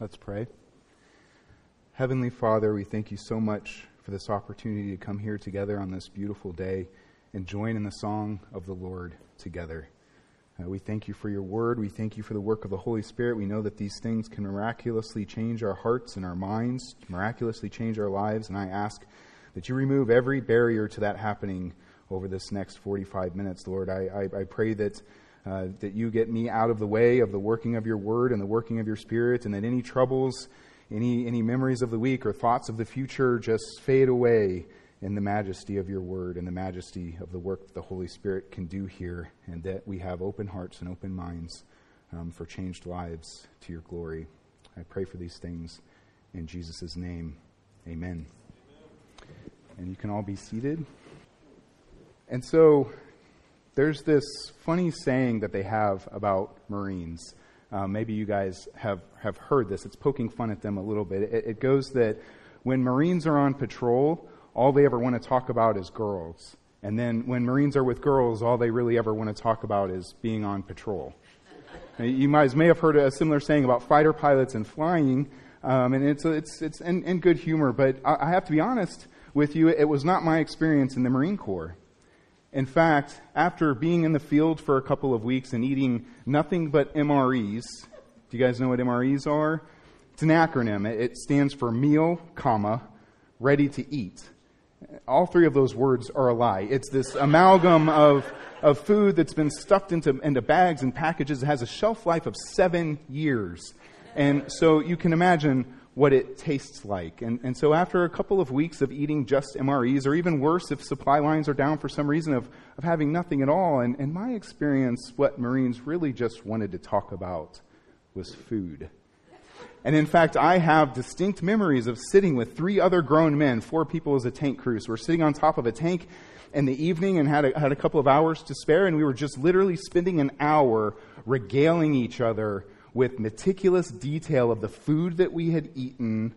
Let's pray. Heavenly Father, we thank you so much for this opportunity to come here together on this beautiful day and join in the song of the Lord together. Uh, we thank you for your word. We thank you for the work of the Holy Spirit. We know that these things can miraculously change our hearts and our minds, miraculously change our lives, and I ask that you remove every barrier to that happening over this next 45 minutes, Lord. I, I, I pray that uh, that you get me out of the way of the working of your word and the working of your spirit, and that any troubles, any, any memories of the week or thoughts of the future just fade away in the majesty of your word and the majesty of the work that the Holy Spirit can do here, and that we have open hearts and open minds um, for changed lives to your glory. I pray for these things in Jesus' name. Amen. And you can all be seated. And so, there's this funny saying that they have about Marines. Uh, maybe you guys have, have heard this. It's poking fun at them a little bit. It, it goes that when Marines are on patrol, all they ever want to talk about is girls. And then when Marines are with girls, all they really ever want to talk about is being on patrol. you guys may have heard a similar saying about fighter pilots and flying, um, and it's, it's, it's in, in good humor, but I, I have to be honest with you, it was not my experience in the Marine Corps. In fact, after being in the field for a couple of weeks and eating nothing but MREs, do you guys know what MREs are? It's an acronym. It stands for meal, comma, ready to eat. All three of those words are a lie. It's this amalgam of, of food that's been stuffed into, into bags and packages. It has a shelf life of seven years. And so you can imagine what it tastes like. And, and so, after a couple of weeks of eating just MREs, or even worse, if supply lines are down for some reason, of, of having nothing at all, and in my experience, what Marines really just wanted to talk about was food. And in fact, I have distinct memories of sitting with three other grown men, four people as a tank crew. So we're sitting on top of a tank in the evening and had a, had a couple of hours to spare, and we were just literally spending an hour regaling each other with meticulous detail of the food that we had eaten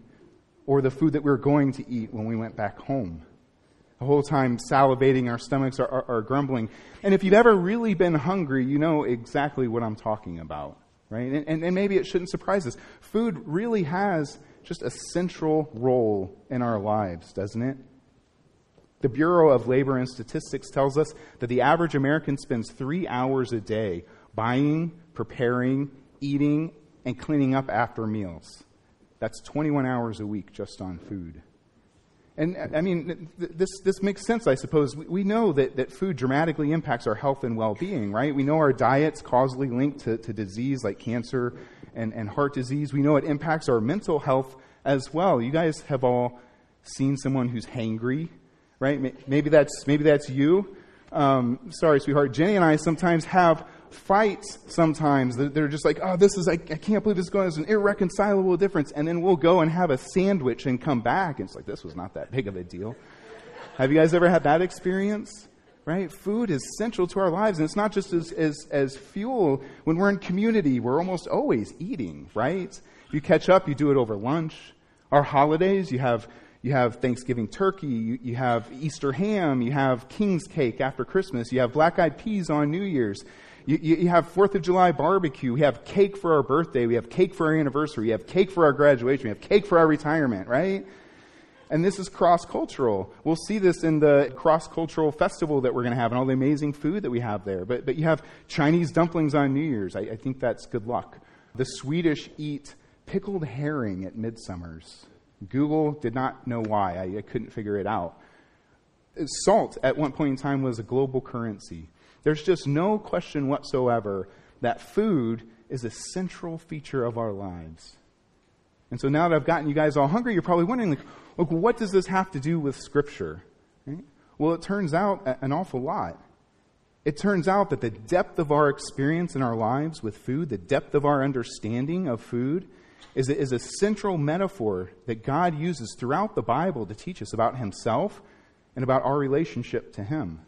or the food that we were going to eat when we went back home. The whole time salivating, our stomachs are, are, are grumbling. And if you've ever really been hungry, you know exactly what I'm talking about, right? And, and, and maybe it shouldn't surprise us. Food really has just a central role in our lives, doesn't it? The Bureau of Labor and Statistics tells us that the average American spends three hours a day buying, preparing, eating, and cleaning up after meals. That's 21 hours a week just on food. And I mean, this, this makes sense, I suppose. We know that, that food dramatically impacts our health and well being, right? We know our diet's causally linked to, to disease like cancer and, and heart disease. We know it impacts our mental health as well. You guys have all seen someone who's hangry, right? Maybe that's, maybe that's you. Um, sorry, sweetheart. Jenny and I sometimes have fights sometimes. That they're just like, oh, this is, I, I can't believe this is going, it's an irreconcilable difference. And then we'll go and have a sandwich and come back. And it's like, this was not that big of a deal. have you guys ever had that experience? Right? Food is central to our lives. And it's not just as, as, as fuel. When we're in community, we're almost always eating, right? If you catch up, you do it over lunch. Our holidays, you have you have Thanksgiving turkey, you, you, have Easter ham, you have King's cake after Christmas, you have black eyed peas on New Year's, you, you, have Fourth of July barbecue. We have cake for our birthday. We have cake for our anniversary. We have cake for our graduation. We have cake for our retirement, right? And this is cross cultural. We'll see this in the cross cultural festival that we're going to have and all the amazing food that we have there. But, but you have Chinese dumplings on New Year's. I, I think that's good luck. The Swedish eat pickled herring at Midsummer's. Google did not know why. I, I couldn't figure it out. Salt at one point in time was a global currency. There's just no question whatsoever that food is a central feature of our lives. And so now that I've gotten you guys all hungry, you're probably wondering, like, look, what does this have to do with Scripture? Right? Well, it turns out an awful lot. It turns out that the depth of our experience in our lives with food, the depth of our understanding of food, is a, is a central metaphor that God uses throughout the Bible to teach us about Himself and about our relationship to Him.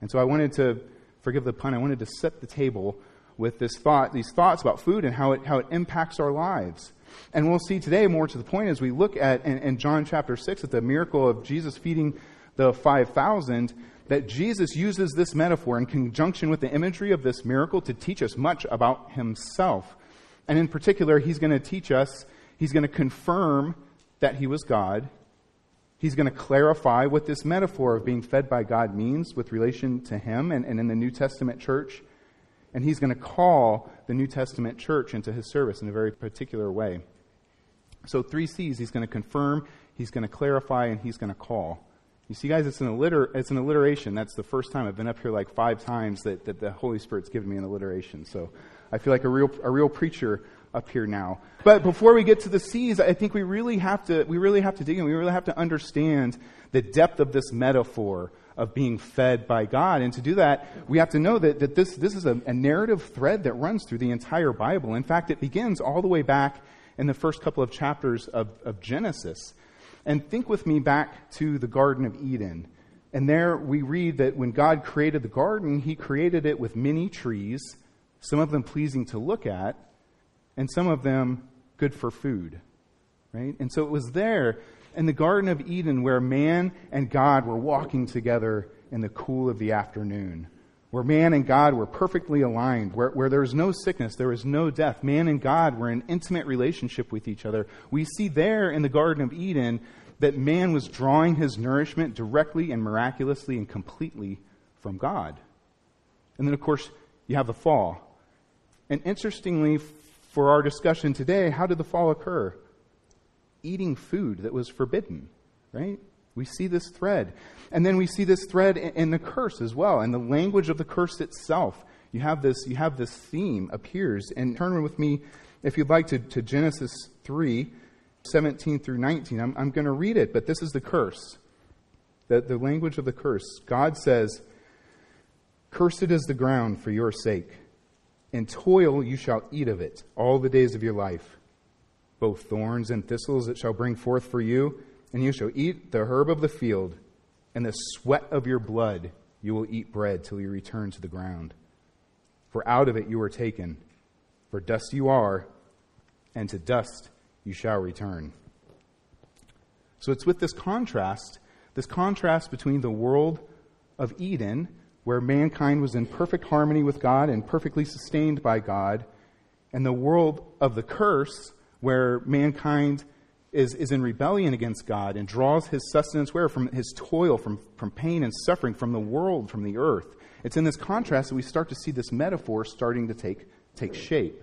And so I wanted to forgive the pun, I wanted to set the table with this thought, these thoughts about food and how it, how it impacts our lives. And we'll see today, more to the point, as we look at in, in John chapter 6, at the miracle of Jesus feeding the 5,000, that Jesus uses this metaphor in conjunction with the imagery of this miracle to teach us much about himself. And in particular, he's going to teach us He's going to confirm that he was God. He's going to clarify what this metaphor of being fed by God means with relation to him and, and in the New Testament church. And he's going to call the New Testament church into his service in a very particular way. So, three C's he's going to confirm, he's going to clarify, and he's going to call. You see, guys, it's an, alliter- it's an alliteration. That's the first time I've been up here like five times that, that the Holy Spirit's given me an alliteration. So I feel like a real, a real preacher up here now. But before we get to the C's, I think we really have to, we really have to dig in. We really have to understand the depth of this metaphor of being fed by God. And to do that, we have to know that, that this, this is a, a narrative thread that runs through the entire Bible. In fact, it begins all the way back in the first couple of chapters of, of Genesis. And think with me back to the Garden of Eden. And there we read that when God created the garden, he created it with many trees, some of them pleasing to look at, and some of them good for food. Right? And so it was there in the Garden of Eden where man and God were walking together in the cool of the afternoon where man and God were perfectly aligned, where, where there was no sickness, there was no death. Man and God were in intimate relationship with each other. We see there in the Garden of Eden that man was drawing his nourishment directly and miraculously and completely from God. And then, of course, you have the fall. And interestingly, for our discussion today, how did the fall occur? Eating food that was forbidden, right? We see this thread. And then we see this thread in the curse as well, and the language of the curse itself. You have this, you have this theme appears. And turn with me, if you'd like, to, to Genesis 3, 17 through 19. I'm, I'm going to read it, but this is the curse. The, the language of the curse. God says, Cursed is the ground for your sake. In toil you shall eat of it all the days of your life. Both thorns and thistles it shall bring forth for you and you shall eat the herb of the field, and the sweat of your blood you will eat bread till you return to the ground. For out of it you are taken, for dust you are, and to dust you shall return. So it's with this contrast, this contrast between the world of Eden, where mankind was in perfect harmony with God and perfectly sustained by God, and the world of the curse, where mankind is, is in rebellion against God and draws his sustenance where? From his toil, from, from pain and suffering, from the world, from the earth. It's in this contrast that we start to see this metaphor starting to take, take shape.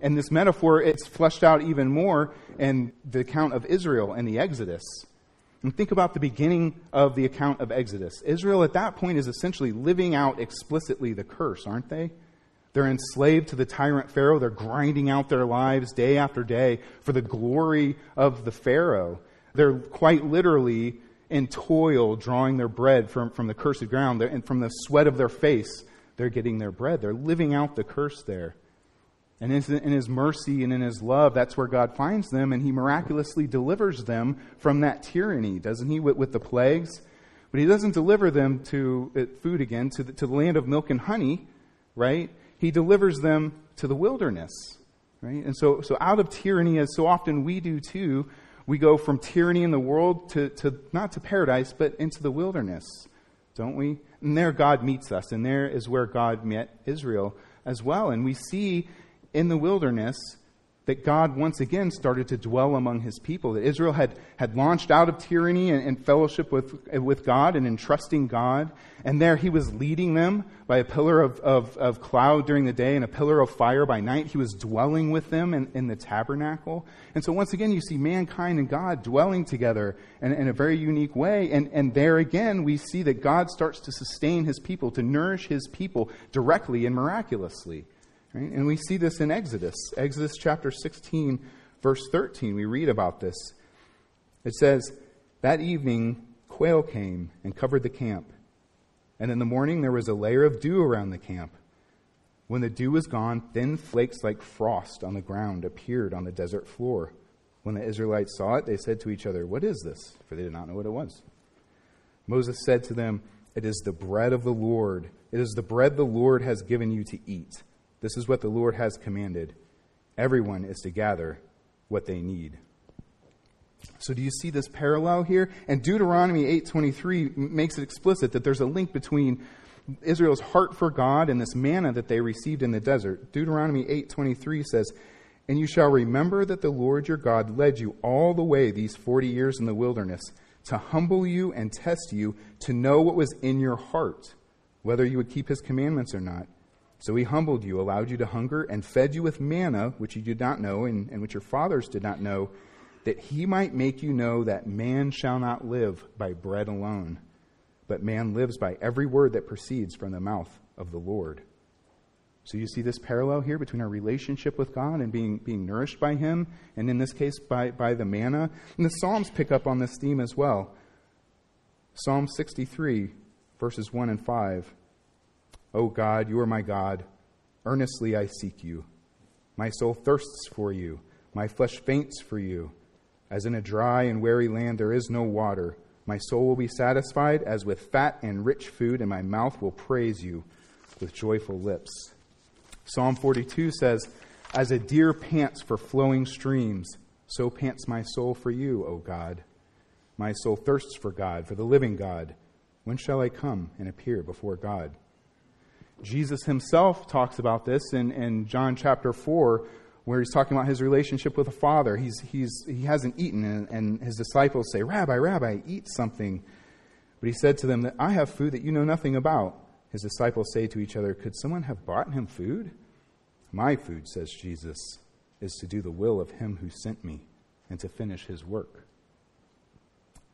And this metaphor, it's fleshed out even more in the account of Israel and the Exodus. And think about the beginning of the account of Exodus. Israel at that point is essentially living out explicitly the curse, aren't they? They're enslaved to the tyrant Pharaoh. They're grinding out their lives day after day for the glory of the Pharaoh. They're quite literally in toil, drawing their bread from, from the cursed ground. They're, and from the sweat of their face, they're getting their bread. They're living out the curse there. And in His mercy and in His love, that's where God finds them, and He miraculously delivers them from that tyranny, doesn't He, with, with the plagues? But He doesn't deliver them to uh, food again, to the, to the land of milk and honey, right? he delivers them to the wilderness. Right? And so, so out of tyranny, as so often we do too, we go from tyranny in the world to, to not to paradise, but into the wilderness, don't we? And there God meets us, and there is where God met Israel as well. And we see in the wilderness that God once again started to dwell among his people, that Israel had, had launched out of tyranny and, and, fellowship with, with God and entrusting God. And there he was leading them by a pillar of, of, of cloud during the day and a pillar of fire by night. He was dwelling with them in, in the tabernacle. And so once again, you see mankind and God dwelling together in, in a very unique way. And, and there again, we see that God starts to sustain his people, to nourish his people directly and miraculously. Right? And we see this in Exodus. Exodus chapter 16, verse 13, we read about this. It says, That evening quail came and covered the camp. And in the morning there was a layer of dew around the camp. When the dew was gone, thin flakes like frost on the ground appeared on the desert floor. When the Israelites saw it, they said to each other, What is this? For they did not know what it was. Moses said to them, It is the bread of the Lord. It is the bread the Lord has given you to eat. This is what the Lord has commanded. Everyone is to gather what they need. So do you see this parallel here? And Deuteronomy 8:23 makes it explicit that there's a link between Israel's heart for God and this manna that they received in the desert. Deuteronomy 8:23 says, And you shall remember that the Lord your God led you all the way these forty years in the wilderness to humble you and test you to know what was in your heart, whether you would keep his commandments or not. So he humbled you, allowed you to hunger, and fed you with manna, which you did not know, and, and which your fathers did not know, that he might make you know that man shall not live by bread alone, but man lives by every word that proceeds from the mouth of the Lord. So you see this parallel here between our relationship with God and being, being nourished by Him, and in this case, by, by the manna. And the Psalms pick up on this theme as well. Psalm 63, verses 1 and 5. O God, you are my God. Earnestly I seek you. My soul thirsts for you. My flesh faints for you. As in a dry and weary land there is no water. My soul will be satisfied as with fat and rich food, and my mouth will praise you with joyful lips. Psalm 42 says, As a deer pants for flowing streams, so pants my soul for you, O God. My soul thirsts for God, for the living God. When shall I come and appear before God? Jesus himself talks about this in, in John chapter 4, where he's talking about his relationship with the Father. He's, he's, he hasn't eaten, and, and his disciples say, Rabbi, Rabbi, eat something. But he said to them that I have food that you know nothing about. His disciples say to each other, Could someone have brought him food? My food, says Jesus, is to do the will of him who sent me and to finish his work.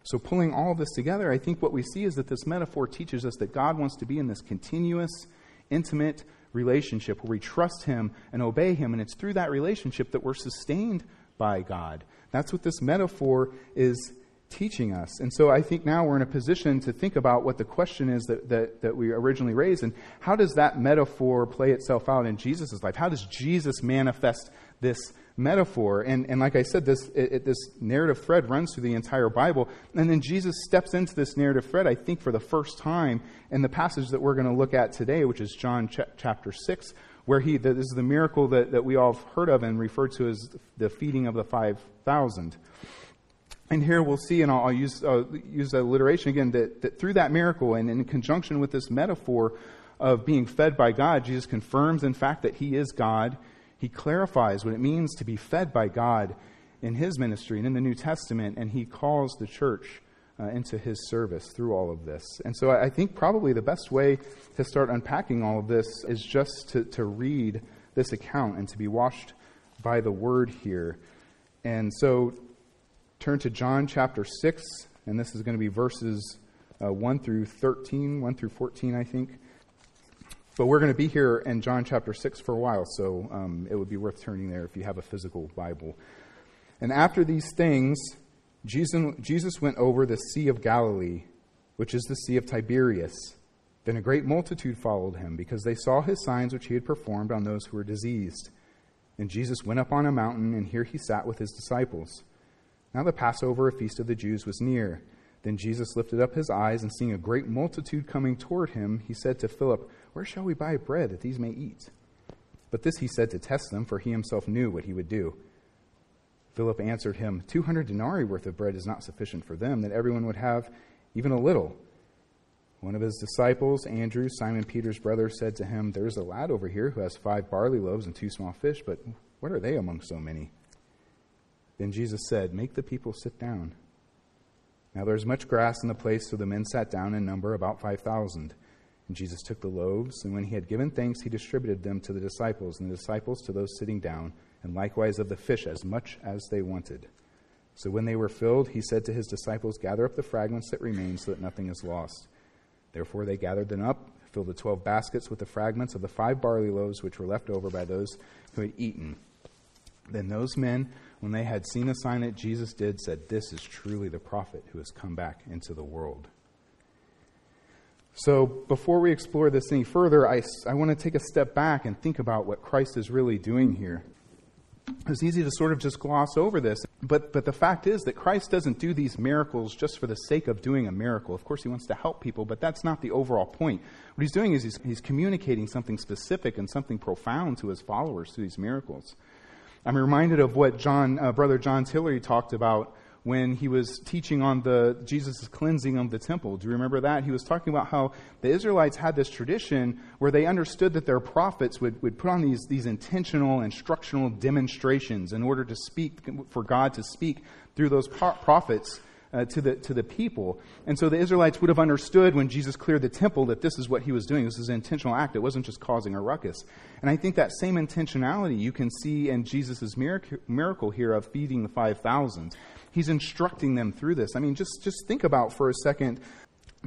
So, pulling all of this together, I think what we see is that this metaphor teaches us that God wants to be in this continuous, intimate relationship where we trust Him and obey Him. And it's through that relationship that we're sustained by God. That's what this metaphor is teaching us. And so I think now we're in a position to think about what the question is that, that, that we originally raised and how does that metaphor play itself out in Jesus' life? How does Jesus manifest this metaphor? And, and like I said, this, it, it, this narrative thread runs through the entire Bible. And then Jesus steps into this narrative thread, I think, for the first time in the passage that we're going to look at today, which is John ch- chapter 6, where he, this is the miracle that, that we all have heard of and referred to as the feeding of the 5,000. And here we'll see, and I'll, I'll use, uh, use alliteration again, that, that through that miracle and in conjunction with this metaphor of being fed by God, Jesus confirms, in fact, that he is God. He clarifies what it means to be fed by God in his ministry and in the New Testament, and he calls the church uh, into his service through all of this. And so I, think probably the best way to start unpacking all of this is just to, to read this account and to be washed by the word here. And so turn to John chapter 6, and this is going to be verses uh, 1 through 13, 1 through 14, I think. But we're going to be here in John chapter 6 for a while, so um, it would be worth turning there if you have a physical Bible. And after these things, Jesus, Jesus went over the Sea of Galilee, which is the Sea of Tiberias. Then a great multitude followed him, because they saw his signs which he had performed on those who were diseased. And Jesus went up on a mountain, and here he sat with his disciples. Now the Passover, a feast of the Jews, was near. Then Jesus lifted up his eyes, and seeing a great multitude coming toward him, he said to Philip, Where shall we buy bread that these may eat? But this he said to test them, for he himself knew what he would do. Philip answered him, Two hundred denarii worth of bread is not sufficient for them, that everyone would have even a little. One of his disciples, Andrew, Simon Peter's brother, said to him, There is a lad over here who has five barley loaves and two small fish, but what are they among so many? Then Jesus said, Make the people sit down. Now there was much grass in the place, so the men sat down in number about 5,000. And Jesus took the loaves, and when he had given thanks, he distributed them to the disciples, and the disciples to those sitting down, and likewise of the fish as much as they wanted. So when they were filled, he said to his disciples, Gather up the fragments that remain, so that nothing is lost. Therefore they gathered them up, filled the twelve baskets with the fragments of the five barley loaves which were left over by those who had eaten. Then those men when they had seen the sign that Jesus did, said, This is truly the prophet who has come back into the world. So, before we explore this any further, I, I want to take a step back and think about what Christ is really doing here. It's easy to sort of just gloss over this, but, but the fact is that Christ doesn't do these miracles just for the sake of doing a miracle. Of course, he wants to help people, but that's not the overall point. What he's doing is he's, he's communicating something specific and something profound to his followers through these miracles. I'm reminded of what John, uh, Brother John Tillery talked about when he was teaching on the Jesus' cleansing of the temple. Do you remember that? He was talking about how the Israelites had this tradition where they understood that their prophets would, would put on these, these intentional instructional demonstrations in order to speak, for God to speak through those prophets uh, to, the, to the people. And so the Israelites would have understood when Jesus cleared the temple that this is what he was doing. This is an intentional act. It wasn't just causing a ruckus. And I think that same intentionality you can see in Jesus' miracle here of feeding the 5,000. He's instructing them through this. I mean, just, just think about for a second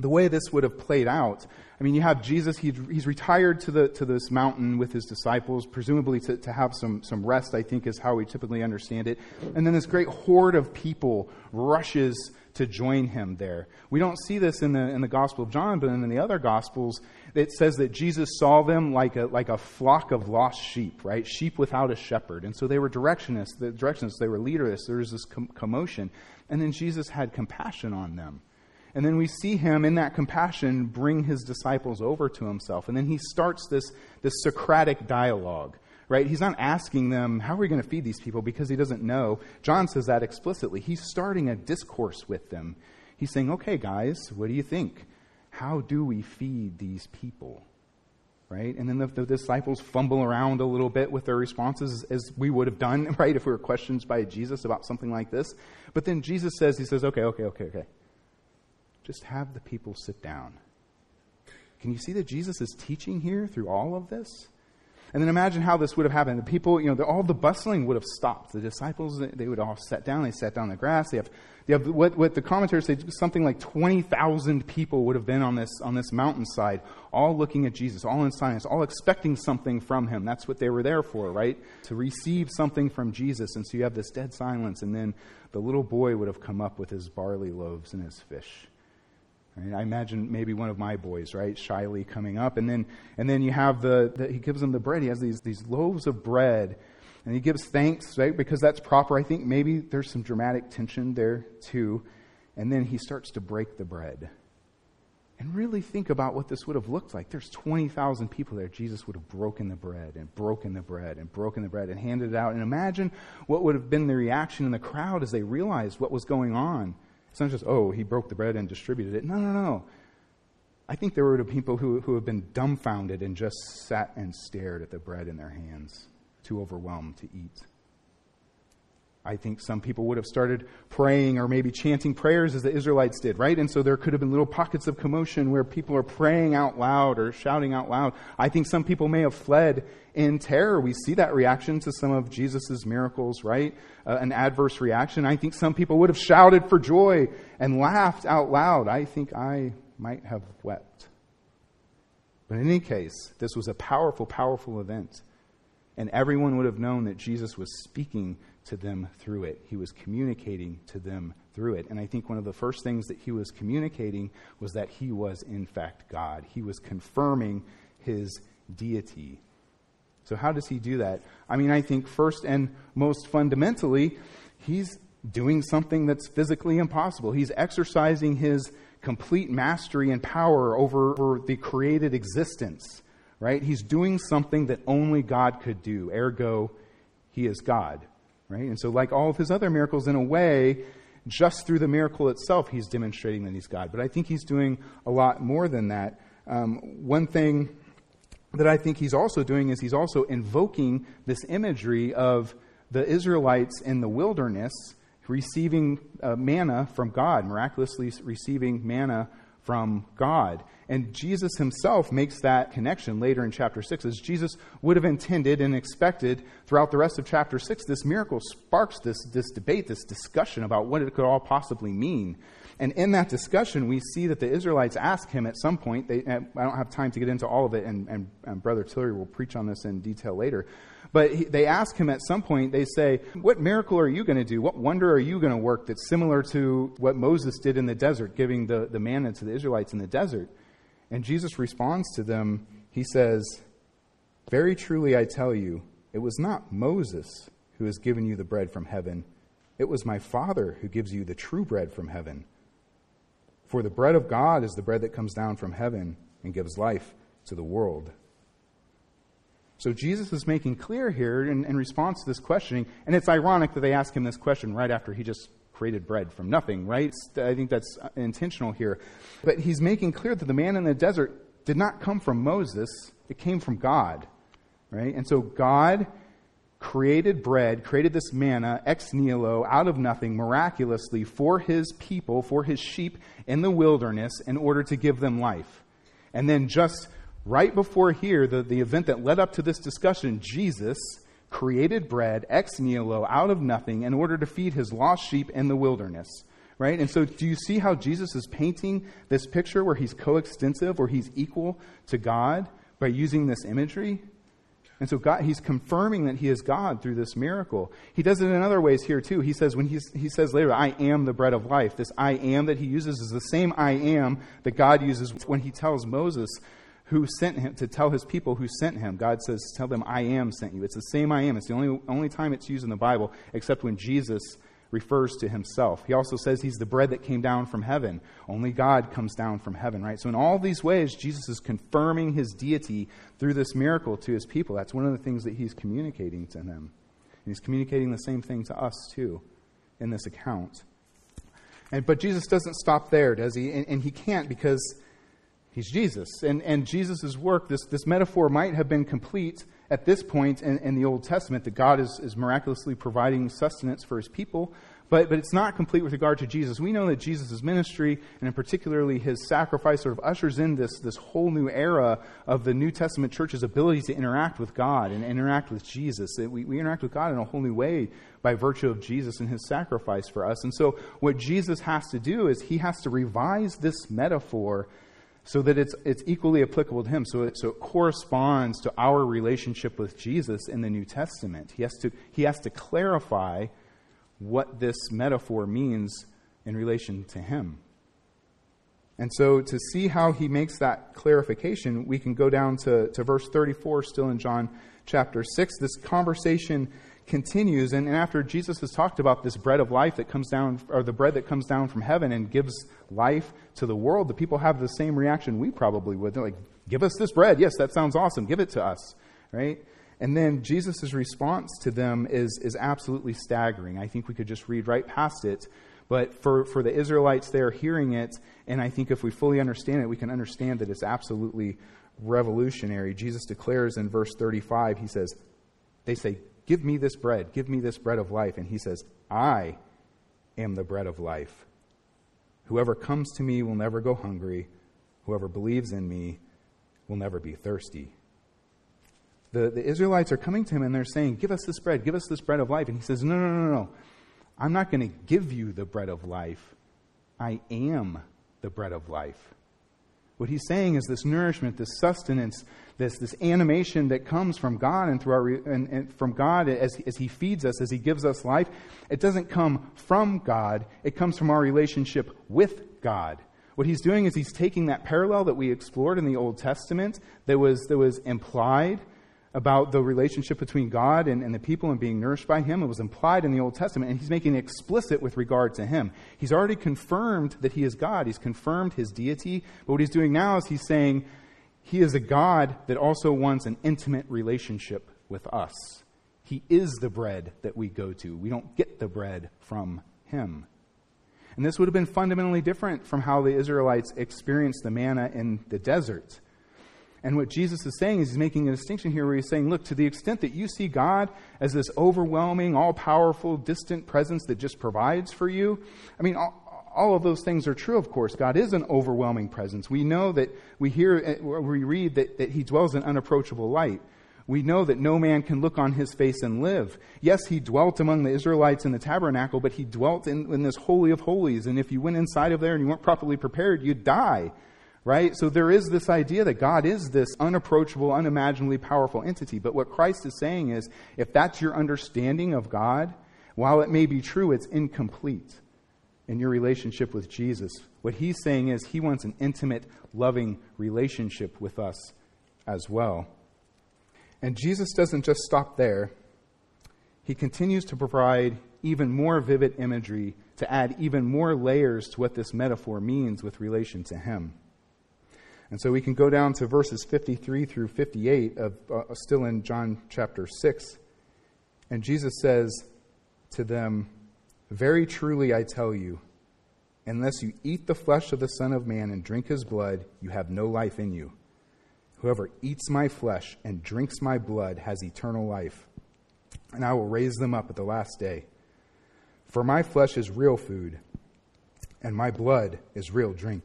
the way this would have played out. I mean, you have Jesus, he, he's retired to, the, to this mountain with his disciples, presumably to, to have some, some rest, I think is how we typically understand it. And then this great horde of people rushes to join him there. We don't see this in the, in the Gospel of John, but in the other Gospels, it says that Jesus saw them like a, like a flock of lost sheep, right? Sheep without a shepherd. And so they were directionists, the directionists, they were leaderless. There was this com- commotion. And then Jesus had compassion on them. And then we see him in that compassion bring his disciples over to himself. And then he starts this, this Socratic dialogue, right? He's not asking them, how are we going to feed these people? Because he doesn't know. John says that explicitly. He's starting a discourse with them. He's saying, okay, guys, what do you think? How do we feed these people? Right? And then the, the disciples fumble around a little bit with their responses as we would have done, right, if we were questioned by Jesus about something like this. But then Jesus says, He says, okay, okay, okay, okay just have the people sit down. Can you see that Jesus is teaching here through all of this? And then imagine how this would have happened. The people, you know, the, all the bustling would have stopped. The disciples, they would all sit down. They sat down on the grass. They have, they have what, what the commentators say, something like 20,000 people would have been on this, on this mountainside, all looking at Jesus, all in silence, all expecting something from him. That's what they were there for, right? To receive something from Jesus. And so you have this dead silence. And then the little boy would have come up with his barley loaves and his fish. Right? I imagine maybe one of my boys, right, shyly coming up, and then and then you have the, the he gives them the bread. He has these these loaves of bread, and he gives thanks, right, because that's proper. I think maybe there's some dramatic tension there too, and then he starts to break the bread. And really think about what this would have looked like. There's 20,000 people there. Jesus would have broken the bread and broken the bread and broken the bread and handed it out. And imagine what would have been the reaction in the crowd as they realized what was going on. It's not just, oh, he broke the bread and distributed it. No, no, no. I think there were people who, who have been dumbfounded and just sat and stared at the bread in their hands, too overwhelmed to eat. I think some people would have started praying or maybe chanting prayers as the Israelites did, right? And so there could have been little pockets of commotion where people are praying out loud or shouting out loud. I think some people may have fled in terror. We see that reaction to some of Jesus' miracles, right? Uh, an adverse reaction. I think some people would have shouted for joy and laughed out loud. I think I might have wept. But in any case, this was a powerful, powerful event. And everyone would have known that Jesus was speaking to them through it. He was communicating to them through it. And I think one of the first things that he was communicating was that he was, in fact, God. He was confirming his deity. So, how does he do that? I mean, I think first and most fundamentally, he's doing something that's physically impossible. He's exercising his complete mastery and power over, over the created existence, right? He's doing something that only God could do. Ergo, he is God. Right? And so, like all of his other miracles, in a way, just through the miracle itself, he's demonstrating that he's God. But I think he's doing a lot more than that. Um, one thing that I think he's also doing is he's also invoking this imagery of the Israelites in the wilderness receiving uh, manna from God, miraculously receiving manna from God. And Jesus himself makes that connection later in chapter 6. As Jesus would have intended and expected throughout the rest of chapter 6, this miracle sparks this, this debate, this discussion about what it could all possibly mean. And in that discussion, we see that the Israelites ask him at some point, they, I don't have time to get into all of it, and, and, and Brother Tillery will preach on this in detail later. But he, they ask him at some point, they say, What miracle are you going to do? What wonder are you going to work that's similar to what Moses did in the desert, giving the, the manna to the Israelites in the desert? And Jesus responds to them. He says, Very truly I tell you, it was not Moses who has given you the bread from heaven. It was my Father who gives you the true bread from heaven. For the bread of God is the bread that comes down from heaven and gives life to the world. So Jesus is making clear here in, in, response to this questioning, and it's ironic that they ask him this question right after he just created bread from nothing, right? I think that's uh, intentional here. But he's making clear that the man in the desert did not come from Moses, it came from God, right? And so God created bread, created this manna ex nihilo, out of nothing, miraculously for his people, for his sheep in the wilderness, in order to give them life. And then just right before here, the, the event that led up to this discussion, Jesus created bread ex nihilo, out of nothing, in order to feed his lost sheep in the wilderness. Right? And so, do you see how Jesus is painting this picture where he's coextensive, where he's equal to God by using this imagery? And so God, he's confirming that he is God through this miracle. He does it in other ways here too. He says when he says later, I am the bread of life. This I am that he uses is the same I am that God uses when he tells Moses who sent him to tell his people who sent him. God says, Tell them I am sent you. It's the same I am. It's the only, only time it's used in the Bible, except when Jesus refers to himself. He also says he's the bread that came down from heaven. Only God comes down from heaven, right? So, in all these ways, Jesus is confirming his deity through this miracle to his people. That's one of the things that he's communicating to them. And he's communicating the same thing to us, too, in this account. And, but Jesus doesn't stop there, does he? And, and he can't because he's Jesus. And, and Jesus' work, this, this metaphor might have been complete at this point in, in, the Old Testament that God is, is miraculously providing sustenance for his people, but, but it's not complete with regard to Jesus. We know that Jesus' ministry, and in particularly his sacrifice, sort of ushers in this, this whole new era of the New Testament church's ability to interact with God and interact with Jesus. We, we interact with God in a whole new way by virtue of Jesus and his sacrifice for us. And so, what Jesus has to do is he has to revise this metaphor so that it's, it's equally applicable to him. So it, so it corresponds to our relationship with Jesus in the New Testament. He has to, he has to clarify what this metaphor means in relation to him. And so to see how he makes that clarification, we can go down to, to verse 34, still in John chapter 6. This conversation continues, and after Jesus has talked about this bread of life that comes down, or the bread that comes down from heaven and gives life to the world, the people have the same reaction we probably would. They're like, give us this bread. Yes, that sounds awesome. Give it to us. Right? And then Jesus' response to them is, is absolutely staggering. I think we could just read right past it. But for, for the Israelites they're hearing it, and I think if we fully understand it, we can understand that it's absolutely revolutionary. Jesus declares in verse 35, he says, They say, Give me this bread, give me this bread of life. And he says, I am the bread of life. Whoever comes to me will never go hungry. Whoever believes in me will never be thirsty. The, the Israelites are coming to him and they're saying, Give us this bread, give us this bread of life. And he says, No, no, no, no. I'm not going to give you the bread of life. I am the bread of life. What he's saying is this nourishment, this sustenance, this, this animation that comes from God and through our and, and from God as, as He feeds us, as He gives us life. It doesn't come from God. It comes from our relationship with God. What he's doing is he's taking that parallel that we explored in the Old Testament that was, that was implied about the relationship between God and, and, the people and being nourished by Him. It was implied in the Old Testament, and He's making it explicit with regard to Him. He's already confirmed that He is God, He's confirmed His deity, but what He's doing now is He's saying He is a God that also wants an intimate relationship with us. He is the bread that we go to. We don't get the bread from Him. And this would have been fundamentally different from how the Israelites experienced the manna in the desert. And what Jesus is saying is he's making a distinction here where he's saying, look, to the extent that you see God as this overwhelming, all powerful, distant presence that just provides for you, I mean, all, all, of those things are true, of course. God is an overwhelming presence. We know that we hear, eh, we read that, that he dwells in unapproachable light. We know that no man can look on his face and live. Yes, he dwelt among the Israelites in the tabernacle, but he dwelt in, in this Holy of Holies. And if you went inside of there and you weren't properly prepared, you'd die right? So there is this idea that God is this unapproachable, unimaginably powerful entity. But what Christ is saying is if that's your understanding of God, while it may be true, it's incomplete in your relationship with Jesus. What he's saying is he wants an intimate, loving relationship with us as well. And Jesus doesn't just stop there. He continues to provide even more vivid imagery to add even more layers to what this metaphor means with relation to him. And so we can go down to verses 53 through 58 of uh, still in John chapter 6. And Jesus says to them, Very truly I tell you, unless you eat the flesh of the Son of Man and drink his blood, you have no life in you. Whoever eats my flesh and drinks my blood has eternal life, and I will raise them up at the last day. For my flesh is real food, and my blood is real drink.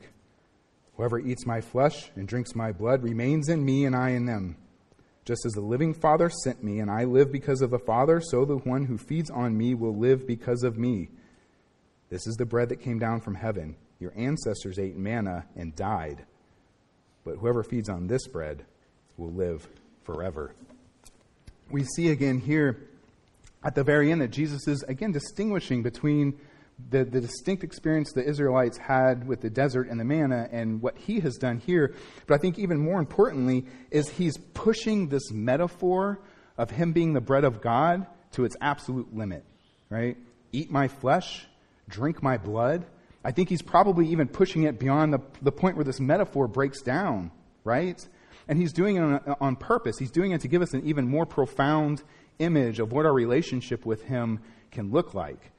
Whoever eats my flesh and drinks my blood remains in me, and I in them. Just as the living Father sent me, and I live because of the Father, so the one who feeds on me will live because of me. This is the bread that came down from heaven. Your ancestors ate manna and died. But whoever feeds on this bread will live forever. We see again here at the very end that Jesus is again distinguishing between the, the distinct experience the Israelites had with the desert and the manna and what he has done here. But I think even more importantly is he's pushing this metaphor of him being the bread of God to its absolute limit, right? Eat my flesh, drink my blood. I think he's probably even pushing it beyond the, the point where this metaphor breaks down, right? And he's doing it on, on purpose. He's doing it to give us an even more profound image of what our relationship with him can look like.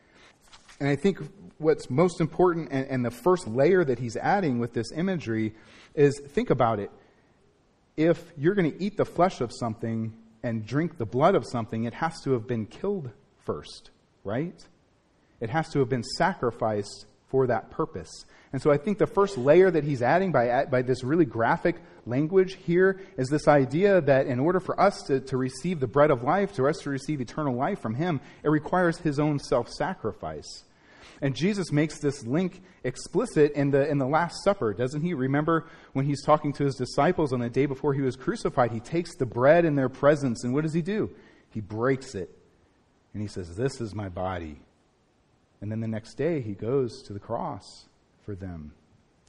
And I think what's most important and, and the first layer that he's adding with this imagery is think about it. If you're going to eat the flesh of something and drink the blood of something, it has to have been killed first, right? It has to have been sacrificed for that purpose. And so I think the first layer that he's adding by, by this really graphic language here is this idea that in order for us to, to receive the bread of life, to us to receive eternal life from him, it requires his own self sacrifice. And Jesus makes this link explicit in the, in the Last Supper, doesn't he? Remember when he's talking to his disciples on the day before he was crucified, he takes the bread in their presence, and what does he do? He breaks it. And he says, This is my body. And then the next day, he goes to the cross for them.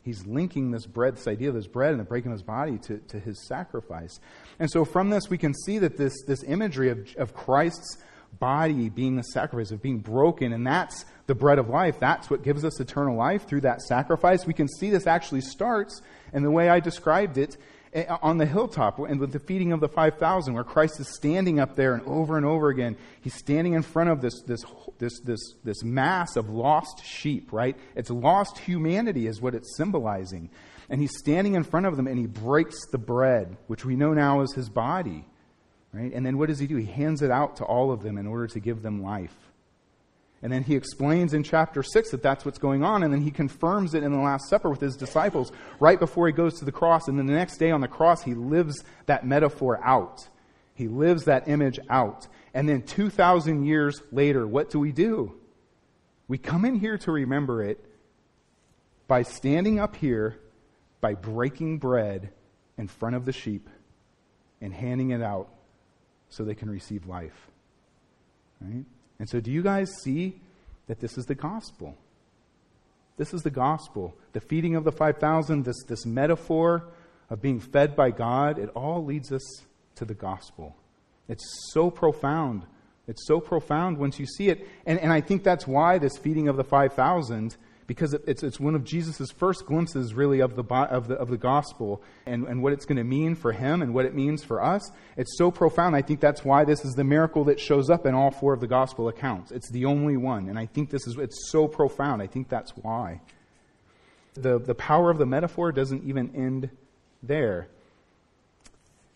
He's linking this bread, this idea of this bread and the breaking of his body to, to his sacrifice. And so from this, we can see that this, this imagery of, of Christ's body being the sacrifice, of being broken, and that's the bread of life. That's what gives us eternal life through that sacrifice. We can see this actually starts in the way I described it Eh, on the hilltop and with the feeding of the 5,000, where Christ is standing up there and over and over again, he's standing in front of this, this, this, this, this mass of lost sheep, right? It's lost humanity, is what it's symbolizing. And he's standing in front of them and he breaks the bread, which we know now is his body. Right? And then what does he do? He hands it out to all of them in order to give them life. And then he explains in chapter 6 that that's what's going on, and then he confirms it in the Last Supper with his disciples right before he goes to the cross. And then the next day on the cross, he lives that metaphor out. He lives that image out. And then 2,000 years later, what do we do? We come in here to remember it by standing up here, by breaking bread in front of the sheep and handing it out so they can receive life. Right? And so, do you guys see that this is the gospel? This is the gospel. The feeding of the 5,000, this, this metaphor of being fed by God, it all leads us to the gospel. It's so profound. It's so profound once you see it. And, and I think that's why this feeding of the 5,000 because it's, it's one of Jesus' first glimpses, really, of the, of the, of the gospel and, and what it's going to mean for him and what it means for us. It's so profound. I think that's why this is the miracle that shows up in all four of the gospel accounts. It's the only one. And I think this is, it's so profound. I think that's why. The, the power of the metaphor doesn't even end there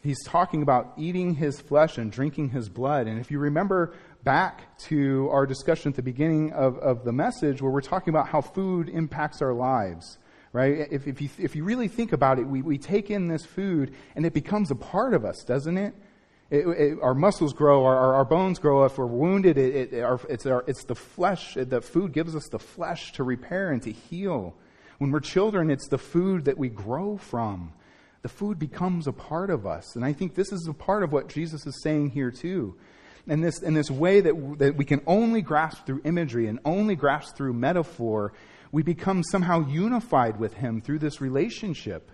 he's talking about eating his flesh and drinking his blood. And if you remember back to our discussion at the beginning of, of the message where we're talking about how food impacts our lives, right? If, if, you, if you really think about it, we, we take in this food and it becomes a part of us, doesn't it? It, it, our muscles grow, our, our, bones grow. If we're wounded, it, our, it's, our, it's the flesh. The food gives us the flesh to repair and to heal. When we're children, it's the food that we grow from. The food becomes a part of us. And I think this is a part of what Jesus is saying here, too in this, in this way that, that we can only grasp through imagery and only grasp through metaphor, we become somehow unified with Him through this relationship.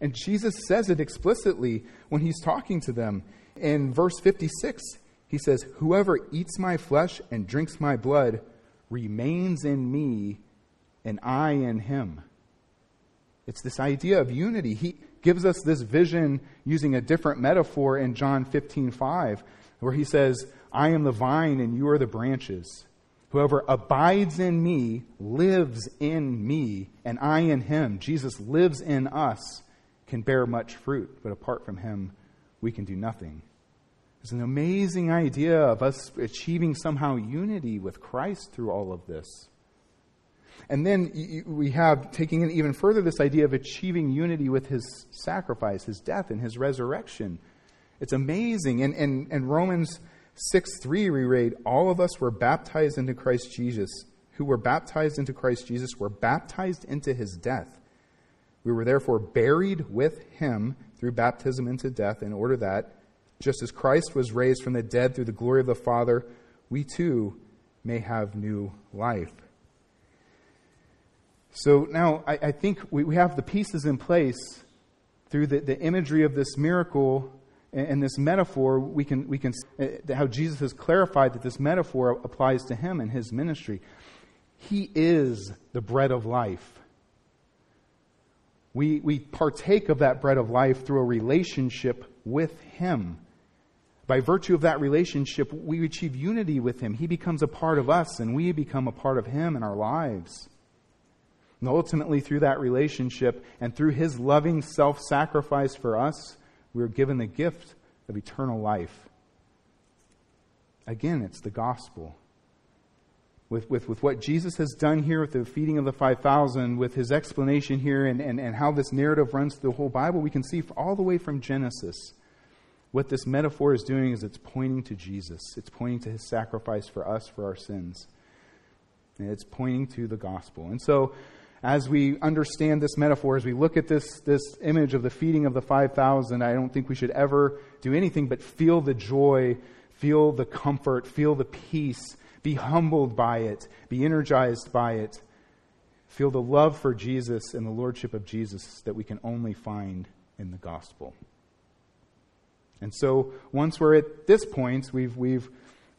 And Jesus says it explicitly when He's talking to them. In verse 56, He says, Whoever eats my flesh and drinks my blood remains in me, and I in him. It's this idea of unity. He gives us this vision using a different metaphor in John 15 5 where he says, I am the vine and you are the branches. Whoever abides in me lives in me, and I in him. Jesus lives in us, can bear much fruit, but apart from him, we can do nothing. It's an amazing idea of us achieving somehow unity with Christ through all of this. And then we have, taking it even further, this idea of achieving unity with his sacrifice, his death, and his resurrection. It's amazing. And, and, and Romans 6 3, we read, All of us were baptized into Christ Jesus, who were baptized into Christ Jesus, were baptized into his death. We were therefore buried with him through baptism into death, in order that, just as Christ was raised from the dead through the glory of the Father, we too may have new life. So now I, I think we, we, have the pieces in place through the, the imagery of this miracle and, this metaphor. We can, we can uh, how Jesus has clarified that this metaphor applies to him and his ministry. He is the bread of life. We, we partake of that bread of life through a relationship with Him. By virtue of that relationship, we achieve unity with Him. He becomes a part of us, and we become a part of Him in our lives. And ultimately, through that relationship and through His loving self sacrifice for us, we are given the gift of eternal life. Again, it's the gospel. With, with, with what Jesus has done here with the feeding of the 5,000, with his explanation here, and, and, and how this narrative runs through the whole Bible, we can see all the way from Genesis what this metaphor is doing is it's pointing to Jesus. It's pointing to his sacrifice for us for our sins. And it's pointing to the gospel. And so, as we understand this metaphor, as we look at this, this image of the feeding of the 5,000, I don't think we should ever do anything but feel the joy, feel the comfort, feel the peace, be humbled by it, be energized by it, feel the love for Jesus and the lordship of Jesus that we can only find in the gospel. And so once we're at this point, we've, we've,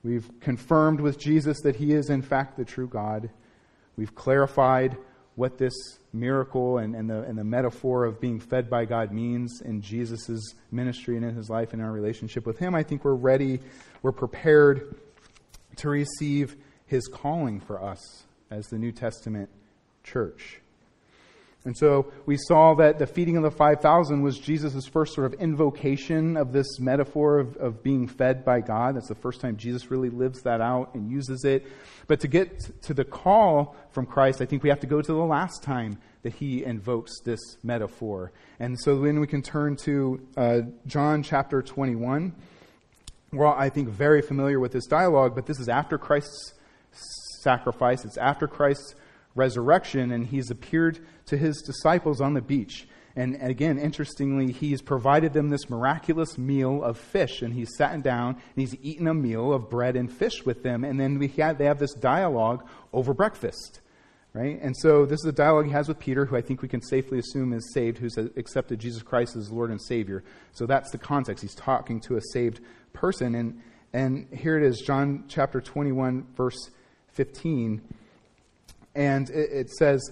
we've confirmed with Jesus that he is in fact the true God. We've clarified what this miracle and, and, the, and the metaphor of being fed by God means in Jesus' ministry and in his life and our relationship with him. I think we're ready, we're prepared to receive his calling for us as the New Testament church. And so we saw that the feeding of the 5,000 was Jesus' first sort of invocation of this metaphor of, of being fed by God. That's the first time Jesus really lives that out and uses it. But to get to the call from Christ, I think we have to go to the last time that he invokes this metaphor. And so then we can turn to uh, John chapter 21. We're all, I think, very familiar with this dialogue, but this is after Christ's sacrifice. It's after Christ's resurrection, and he's appeared to his disciples on the beach. And again, interestingly, he's provided them this miraculous meal of fish, and he's sat down and he's eaten a meal of bread and fish with them. And then we have, they have this dialogue over breakfast, right? And so this is a dialogue he has with Peter, who I think we can safely assume is saved, who's accepted Jesus Christ as Lord and Savior. So that's the context. He's talking to a saved person. And, and here it is, John chapter 21, verse 15. And it, it says,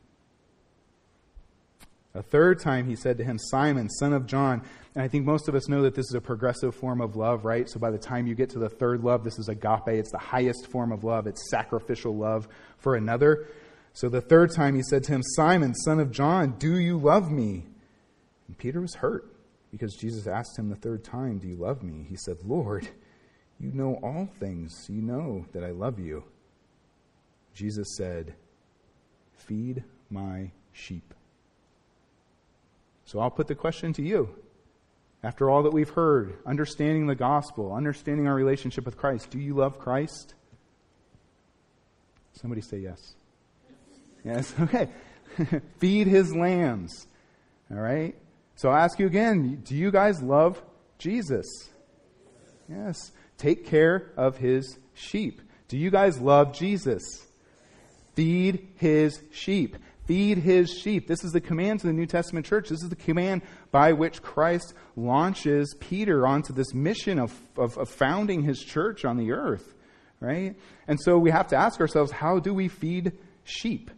A third time he said to him, Simon, son of John. And I think most of us know that this is a progressive form of love, right? So by the time you get to the third love, this is agape. It's the highest form of love. It's sacrificial love for another. So the third time he said to him, Simon, son of John, do you love me? And Peter was hurt because Jesus asked him the third time, Do you love me? He said, Lord, you know all things. You know that I love you. Jesus said, Feed my sheep. So I'll put the question to you. After all that we've heard, understanding the gospel, understanding our relationship with Christ, do you love Christ? Somebody say yes. Yes, okay. Feed his lambs. All right? So I'll ask you again do you guys love Jesus? Yes. Take care of his sheep. Do you guys love Jesus? Feed his sheep. Feed his sheep. This is the command to the New Testament church. This is the command by which Christ launches Peter onto this mission of, of, of founding his church on the earth, right? And so we have to ask ourselves, how do we feed sheep?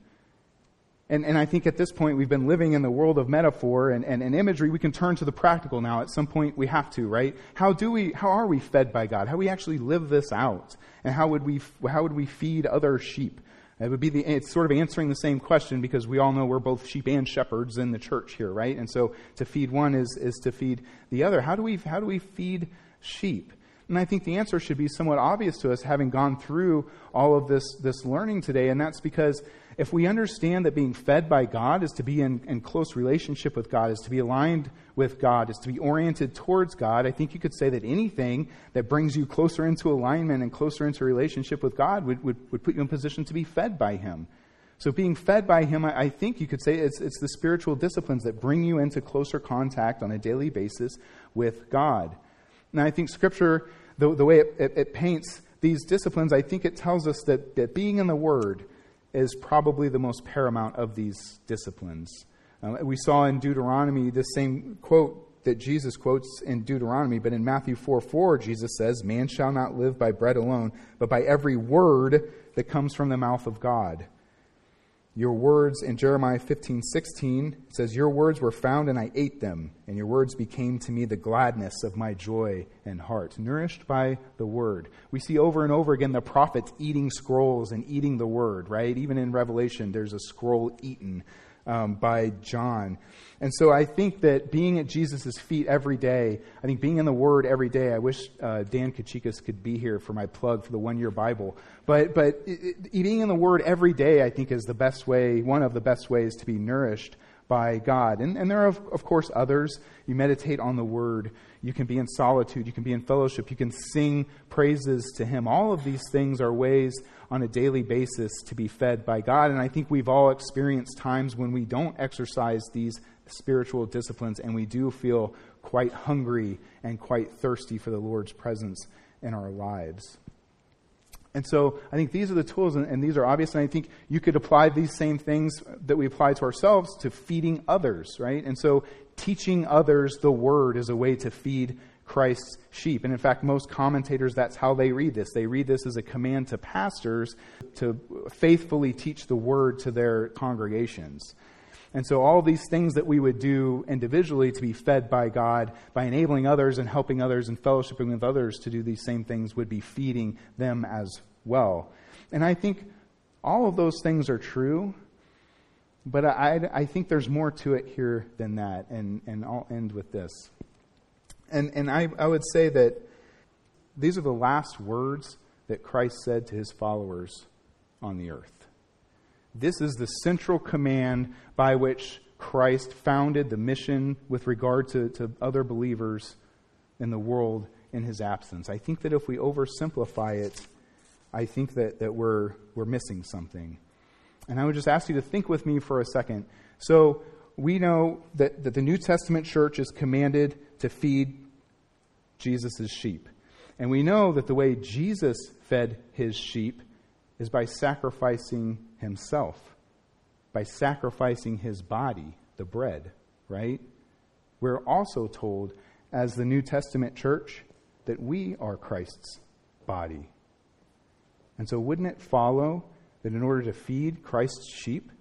And, and I think at this point we've been living in the world of metaphor and, and, and, imagery. We can turn to the practical now. At some point we have to, right? How do we, how are we fed by God? How do we actually live this out? And how would we, how would we feed other sheep? It would be the, it's sort of answering the same question because we all know we're both sheep and shepherds in the church here, right? And so to feed one is, is to feed the other. How do we, how do we feed sheep? And I think the answer should be somewhat obvious to us having gone through all of this, this learning today. And that's because if we understand that being fed by God is to be in, in close relationship with God, is to be aligned with God, is to be oriented towards God, I think you could say that anything that brings you closer into alignment and closer into relationship with God would, would, would put you in position to be fed by Him. So, being fed by Him, I, I think you could say it's, it's the spiritual disciplines that bring you into closer contact on a daily basis with God. And I think Scripture, the, the way it, it, it paints these disciplines, I think it tells us that, that being in the Word, is probably the most paramount of these disciplines. Uh, we saw in Deuteronomy the same quote that Jesus quotes in Deuteronomy, but in Matthew 4 4, Jesus says, Man shall not live by bread alone, but by every word that comes from the mouth of God. Your words in Jeremiah 15, 16 says, Your words were found and I ate them, and your words became to me the gladness of my joy and heart, nourished by the word. We see over and over again the prophets eating scrolls and eating the word, right? Even in Revelation, there's a scroll eaten um, by John. And so I think that being at Jesus' feet every day, I think being in the Word every day, I wish uh, Dan Kachikas could be here for my plug for the one year Bible. But, but it, it, being in the Word every day, I think, is the best way, one of the best ways to be nourished by God. And, and there are, of, of course, others. You meditate on the Word. You can be in solitude. You can be in fellowship. You can sing praises to Him. All of these things are ways on a daily basis to be fed by God. And I think we've all experienced times when we don't exercise these spiritual disciplines and we do feel quite hungry and quite thirsty for the Lord's presence in our lives. And so I think these are the tools, and, and, these are obvious. And I think you could apply these same things that we apply to ourselves to feeding others, right? And so teaching others the word is a way to feed Christ's sheep. And in fact, most commentators, that's how they read this. They read this as a command to pastors to faithfully teach the word to their congregations. And so, all these things that we would do individually to be fed by God, by enabling others and helping others and fellowshipping with others to do these same things, would be feeding them as well. And I think all of those things are true, but I, I think there's more to it here than that. And, and I'll end with this. And, and I, I would say that these are the last words that Christ said to his followers on the earth. This is the central command by which Christ founded the mission with regard to, to other believers in the world in his absence. I think that if we oversimplify it, I think that, that we're, we're missing something. And I would just ask you to think with me for a second. So, we know that, that the New Testament church is commanded to feed Jesus' sheep. And we know that the way Jesus fed his sheep is by sacrificing himself, by sacrificing his body, the bread, right? We're also told, as the New Testament church, that we are Christ's body. And so, wouldn't it follow that in order to feed Christ's sheep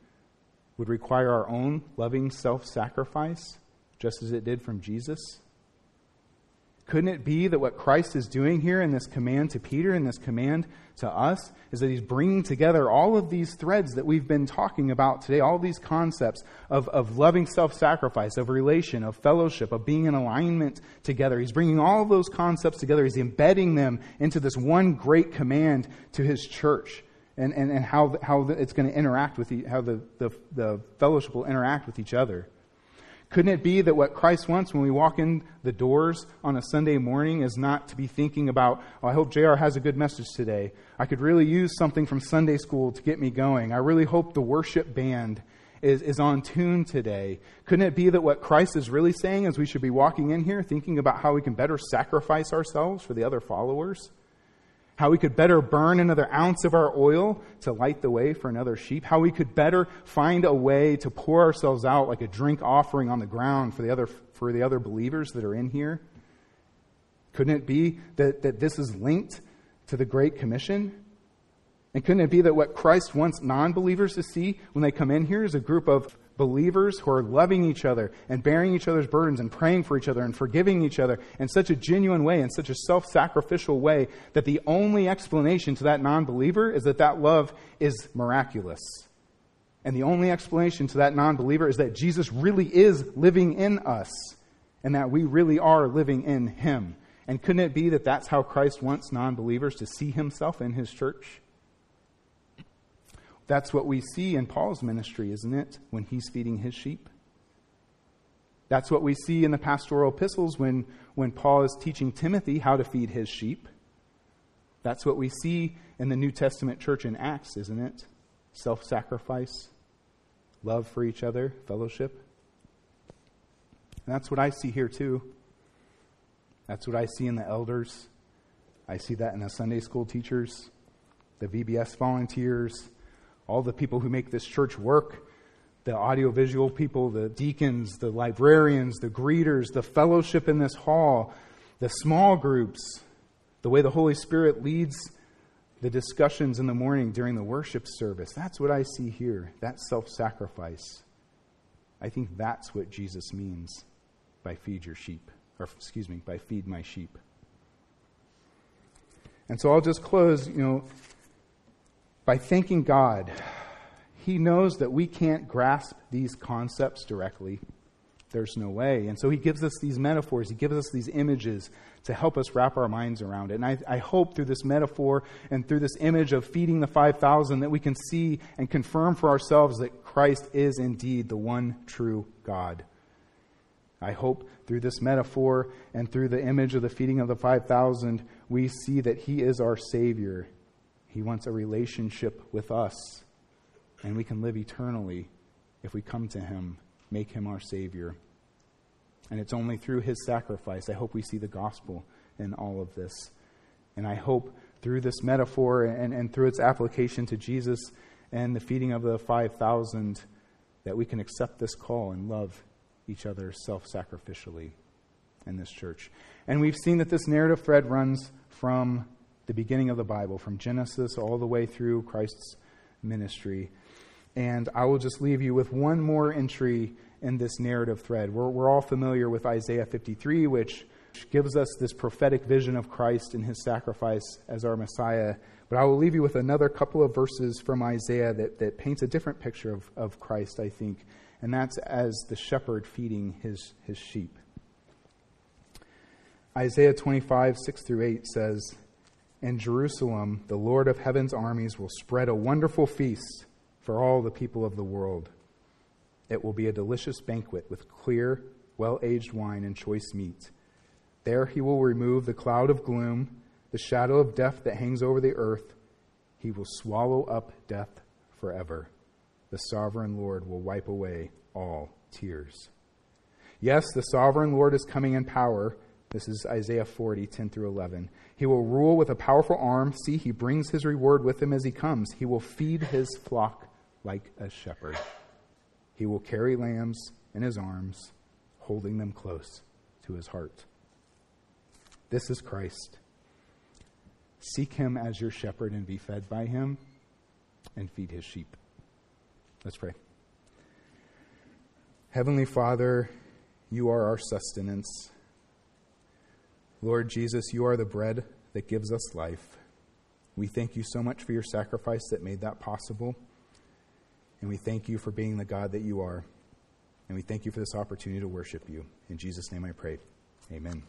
would require our own loving self sacrifice, just as it did from Jesus? Couldn't it be that what Christ is doing here in this command to Peter and this command to us is that he's bringing together all of these threads that we've been talking about today, all these concepts of, of loving self sacrifice, of relation, of fellowship, of being in alignment together. He's bringing all of those concepts together. He's embedding them into this one great command to his church and, and, and how, how it's going to interact with, the, how the, the, the fellowship will interact with each other. Couldn't it be that what Christ wants when we walk in the doors on a Sunday morning is not to be thinking about, oh, I hope JR has a good message today. I could really use something from Sunday school to get me going. I really hope the worship band is, is on tune today. Couldn't it be that what Christ is really saying is we should be walking in here thinking about how we can better sacrifice ourselves for the other followers? How we could better burn another ounce of our oil to light the way for another sheep, how we could better find a way to pour ourselves out like a drink offering on the ground for the other, for the other believers that are in here. Couldn't it be that, that this is linked to the Great Commission? And couldn't it be that what Christ wants non believers to see when they come in here is a group of believers who are loving each other and bearing each other's burdens and praying for each other and forgiving each other in such a genuine way, in such a self sacrificial way, that the only explanation to that non believer is that that love is miraculous. And the only explanation to that non believer is that Jesus really is living in us and that we really are living in him. And couldn't it be that that's how Christ wants non believers to see himself in his church? That's what we see in Paul's ministry, isn't it? When he's feeding his sheep. That's what we see in the pastoral epistles when, when Paul is teaching Timothy how to feed his sheep. That's what we see in the New Testament church in Acts, isn't it? Self sacrifice, love for each other, fellowship. And that's what I see here, too. That's what I see in the elders. I see that in the Sunday school teachers, the VBS volunteers, all the people who make this church work the audiovisual people, the deacons, the librarians, the greeters, the fellowship in this hall, the small groups, the way the Holy Spirit leads the discussions in the morning during the worship service. That's what I see here. That self sacrifice. I think that's what Jesus means by feed your sheep, or excuse me, by feed my sheep. And so I'll just close, you know, by thanking God. He knows that we can't grasp these concepts directly. There's no way. And so he gives us these metaphors, he gives us these images to help us wrap our minds around it. And I, I hope through this metaphor and through this image of feeding the 5,000 that we can see and confirm for ourselves that Christ is indeed the one true God. I hope through this metaphor and through the image of the feeding of the 5,000, we see that He is our Savior he wants a relationship with us, and we can live eternally if we come to Him, make Him our Savior. And it's only through His sacrifice. I hope we see the gospel in all of this. And I hope through this metaphor and, and through its application to Jesus and the feeding of the 5,000 that we can accept this call and love each other self sacrificially in this church. And we've seen that this narrative thread runs from the beginning of the Bible, from Genesis all the way through Christ's ministry. And I will just leave you with one more entry in this narrative thread. We're, we're all familiar with Isaiah 53, which gives us this prophetic vision of Christ and his sacrifice as our Messiah. But I will leave you with another couple of verses from Isaiah that, that paints a different picture of, of Christ, I think. And that's as the shepherd feeding his, his sheep. Isaiah 25, 6 through 8 says, in Jerusalem, the Lord of heaven's armies will spread a wonderful feast for all the people of the world. It will be a delicious banquet with clear, well aged wine and choice meat. There he will remove the cloud of gloom, the shadow of death that hangs over the earth. He will swallow up death forever. The sovereign Lord will wipe away all tears. Yes, the sovereign Lord is coming in power. This is Isaiah 40, 10 through 11. He will rule with a powerful arm. See, he brings his reward with him as he comes. He will feed his flock like a shepherd. He will carry lambs in his arms, holding them close to his heart. This is Christ. Seek him as your shepherd and be fed by him, and feed his sheep. Let's pray. Heavenly Father, you are our sustenance. Lord Jesus, you are the bread that gives us life. We thank you so much for your sacrifice that made that possible. And we thank you for being the God that you are. And we thank you for this opportunity to worship you. In Jesus' name I pray. Amen.